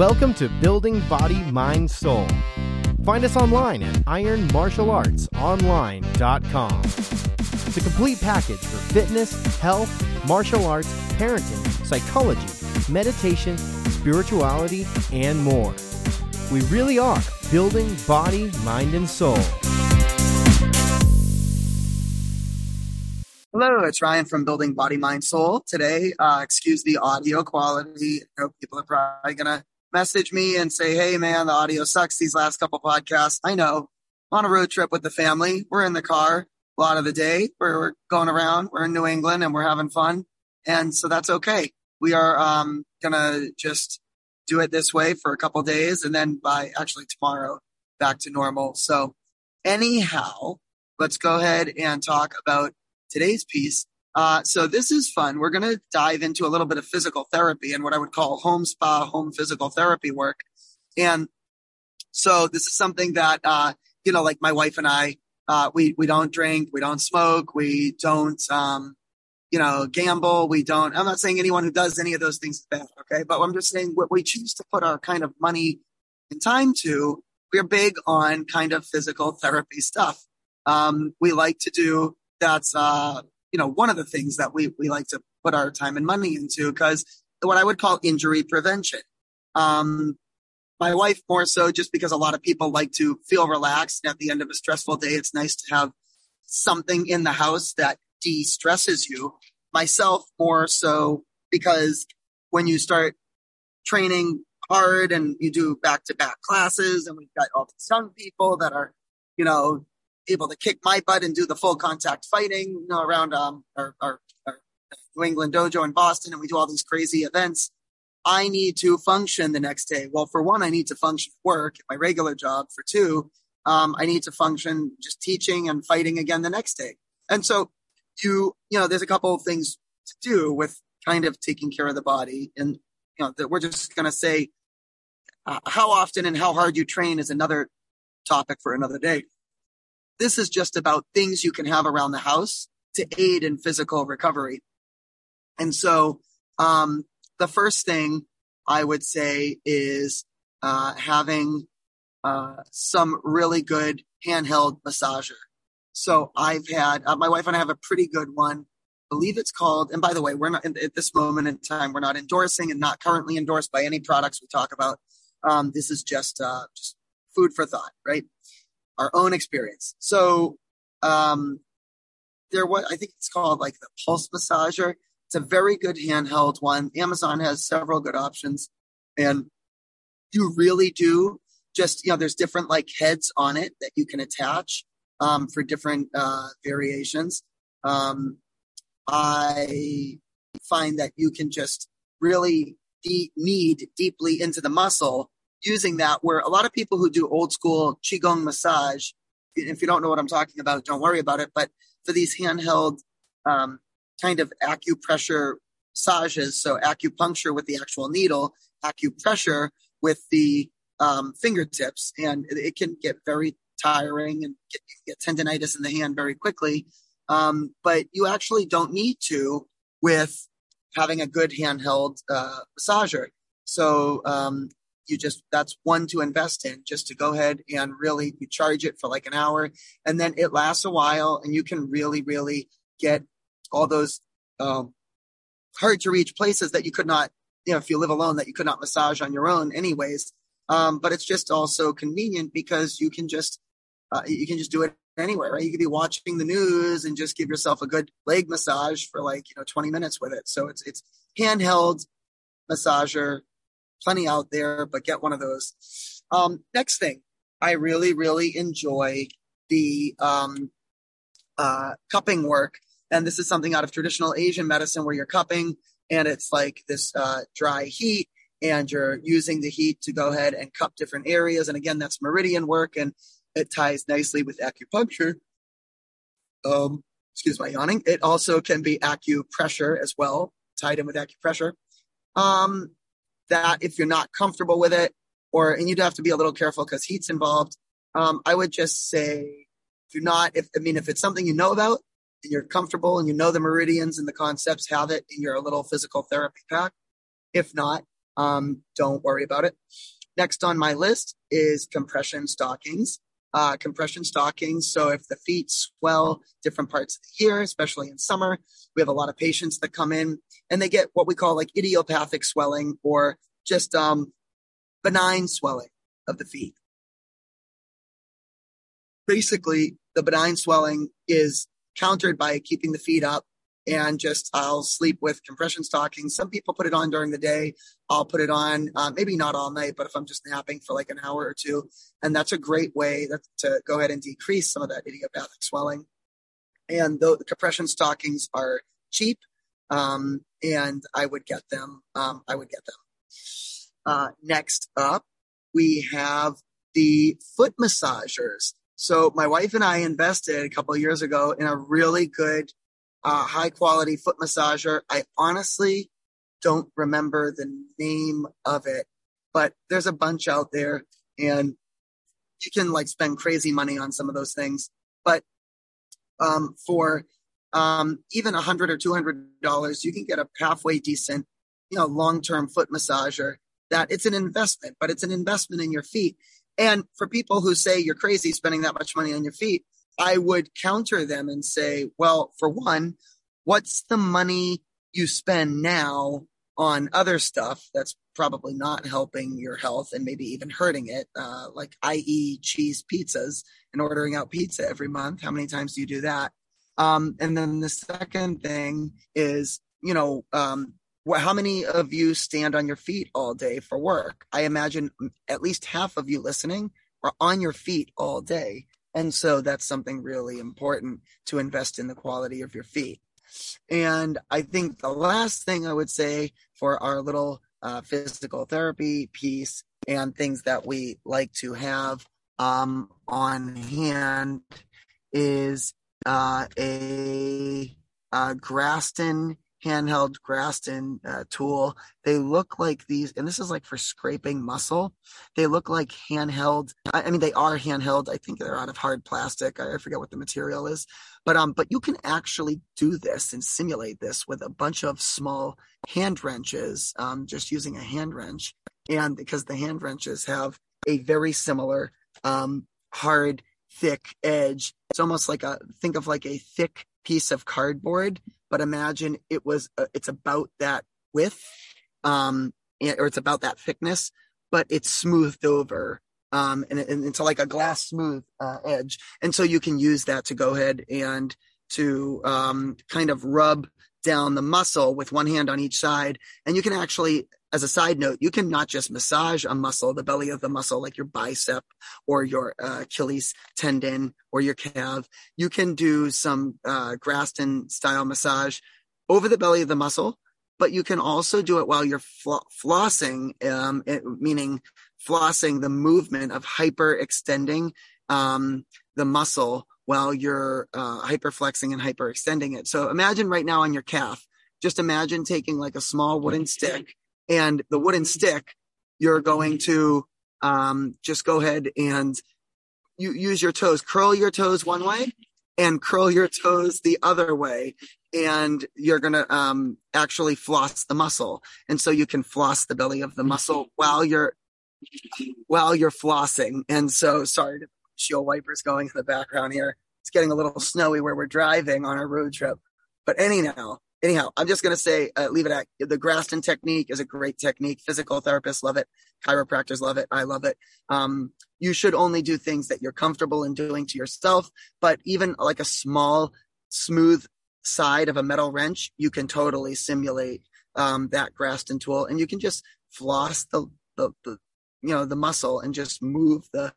Welcome to Building Body, Mind, Soul. Find us online at ironmartialartsonline.com. The complete package for fitness, health, martial arts, parenting, psychology, meditation, spirituality, and more. We really are building body, mind, and soul. Hello, it's Ryan from Building Body, Mind, Soul. Today, uh, excuse the audio quality. I know people are probably going to message me and say, Hey, man, the audio sucks these last couple podcasts. I know. On a road trip with the family. We're in the car a lot of the day. We're, we're going around. We're in New England and we're having fun. And so that's okay. We are, um, to just do it this way for a couple days and then by actually tomorrow back to normal. So anyhow, let's go ahead and talk about today's piece. Uh, so this is fun. We're going to dive into a little bit of physical therapy and what I would call home spa, home physical therapy work. And so this is something that, uh, you know, like my wife and I, uh, we, we don't drink, we don't smoke, we don't, um, you know, gamble. We don't, I'm not saying anyone who does any of those things is bad. Okay. But I'm just saying what we choose to put our kind of money and time to, we're big on kind of physical therapy stuff. Um, we like to do that's uh, you know one of the things that we we like to put our time and money into because what I would call injury prevention. Um, my wife more so just because a lot of people like to feel relaxed at the end of a stressful day. It's nice to have something in the house that de-stresses you. Myself more so because when you start training hard and you do back to back classes and we've got all these young people that are, you know, able to kick my butt and do the full contact fighting you know, around um, our, our, our New England dojo in Boston, and we do all these crazy events. I need to function the next day. Well, for one, I need to function work my regular job. For two, um, I need to function just teaching and fighting again the next day. And so you, you know, there's a couple of things to do with kind of taking care of the body. And, you know, that we're just going to say uh, how often and how hard you train is another topic for another day. This is just about things you can have around the house to aid in physical recovery. And so, um, the first thing I would say is uh, having uh, some really good handheld massager. So I've had uh, my wife and I have a pretty good one. I believe it's called. And by the way, we're not at this moment in time. We're not endorsing and not currently endorsed by any products we talk about. Um, this is just uh, just food for thought, right? Our own experience. So, um, there was, I think it's called like the pulse massager. It's a very good handheld one. Amazon has several good options and you really do just, you know, there's different like heads on it that you can attach, um, for different, uh, variations. Um, I find that you can just really de- knead deeply into the muscle using that where a lot of people who do old school qigong massage if you don't know what i'm talking about don't worry about it but for these handheld um, kind of acupressure massages so acupuncture with the actual needle acupressure with the um, fingertips and it, can get very tiring and get, get, tendonitis in the hand very quickly um, but you actually don't need to with having a good handheld uh, massager. So um, you just that's one to invest in just to go ahead and really you charge it for like an hour and then it lasts a while and you can really really get all those um, hard to reach places that you could not you know if you live alone that you could not massage on your own anyways. Um, but it's just also convenient because you can just uh, you can just do it anywhere right? You could be watching the news and just give yourself a good leg massage for like you know 20 minutes with it. So it's it's handheld massager plenty out there, but get one of those. Um, next thing, I really, really enjoy the um, uh, cupping work. And this is something out of traditional Asian medicine where you're cupping and it's like this uh, dry heat and you're using the heat to go ahead and cup different areas. And again, that's meridian work and it ties nicely with acupuncture. Um, excuse my yawning. It also can be acupressure as well, tied in with acupressure. Um, that if you're not comfortable with it, or and you'd have to be a little careful because heat's involved. Um, I would just say do not, if I mean, if it's something you know about and you're comfortable and you know the meridians and the concepts, have it in your little physical therapy pack. If not, um, don't worry about it. Next on my list is compression stockings. Uh, compression stockings. So if the feet swell different parts of the year, especially in summer, we have a lot of patients that come in and they get what we call like idiopathic swelling or just um, benign swelling of the feet. Basically, the benign swelling is countered by keeping the feet up and just I'll sleep with compression stockings. Some people put it on during the day. I'll put it on, uh, maybe not all night, but if I'm just napping for like an hour or two, and that's a great way that, to go ahead and decrease some of that idiopathic swelling. And the, the compression stockings are cheap, um, and I would get them. Um, I would get them. Uh, next up, we have the foot massagers. So my wife and I invested a couple years ago in a really good uh, high quality foot massager. I honestly don't remember the name of it, but there's a bunch out there and you can like spend crazy money on some of those things. But um, for um, even a hundred or two hundred dollars, you can get a halfway decent, you know, long-term foot massager that it's an investment, but it's an investment in your feet. And for people who say you're crazy spending that much money on your feet, I would counter them and say, well, for one, what's the money you spend now on other stuff that's probably not helping your health and maybe even hurting it, uh, like i.e., cheese pizzas and ordering out pizza every month? How many times do you do that? Um, and then the second thing is, you know, um, how many of you stand on your feet all day for work? I imagine at least half of you listening are on your feet all day. And so that's something really important to invest in the quality of your feet. And I think the last thing I would say for our little uh, physical therapy piece and things that we like to have um, on hand is uh, a, a Graston handheld Graston uh, tool. They look like these, and this is like for scraping muscle. They look like handheld. I, I mean, they are handheld. I think they're out of hard plastic. I, I, forget what the material is, but um, but you can actually do this and simulate this with a bunch of small hand wrenches, um, just using a hand wrench, and because the hand wrenches have a very similar um hard thick edge. It's almost like a think of like a thick piece of cardboard but imagine it was uh, it's about that width um or it's about that thickness but it's smoothed over um and, and into like a glass smooth uh, edge. And so you can use that to go ahead and to um kind of rub down the muscle with one hand on each side and you can actually as a side note, you can not just massage a muscle, the belly of the muscle, like your bicep or your uh, Achilles tendon or your calf. You can do some uh, Graston style massage over the belly of the muscle, but you can also do it while you're fl- flossing, um, it, meaning flossing the movement of hyper extending um, the muscle while you're uh, hyperflexing and hyperextending it. So imagine right now on your calf, just imagine taking like a small wooden stick and the wooden stick, you're going to um, just go ahead and you use your toes, curl your toes one way and curl your toes the other way. And you're going to um, actually floss the muscle. And so you can floss the belly of the muscle while you're, while you're flossing. And so sorry to shield wipers going in the background here. It's getting a little snowy where we're driving on our road trip. But anyhow, anyhow, I'm just going to say, uh, leave it at the Graston technique is a great technique. Physical therapists love it. Chiropractors love it. I love it. Um, you should only do things that you're comfortable in doing to yourself, but even like a small, smooth side of a metal wrench, you can totally simulate, um, that Graston tool and you can just floss the, the, the, you know, the muscle and just move the,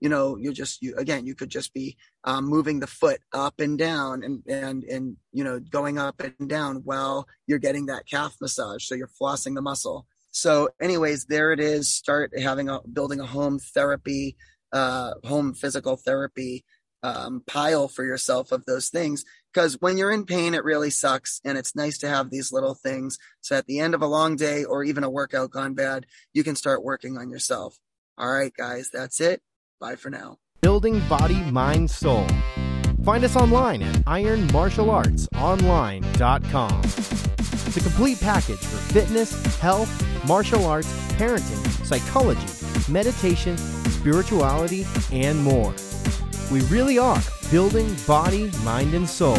you know, you're just, you, again, you could just be um, moving the foot up and down and, and, and, you know, going up and down while you're getting that calf massage. So you're flossing the muscle. So anyways, there it is. Start having a, building a home therapy, uh, home physical therapy, um, pile for yourself of those things. Cause when you're in pain, it really sucks. And it's nice to have these little things. So at the end of a long day or even a workout gone bad, you can start working on yourself. All right, guys, that's it. Bye for now. Building Body, Mind, Soul. Find us online at ironmartialartsonline.com. the complete package for fitness, health, martial arts, parenting, psychology, meditation, spirituality, and more. We really are building body, mind, and soul.